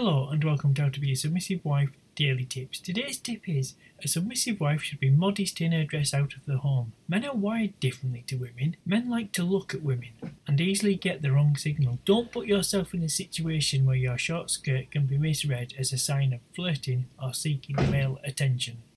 Hello and welcome to How to Be a Submissive Wife Daily Tips. Today's tip is a submissive wife should be modest in her dress out of the home. Men are wired differently to women. Men like to look at women and easily get the wrong signal. Don't put yourself in a situation where your short skirt can be misread as a sign of flirting or seeking male attention.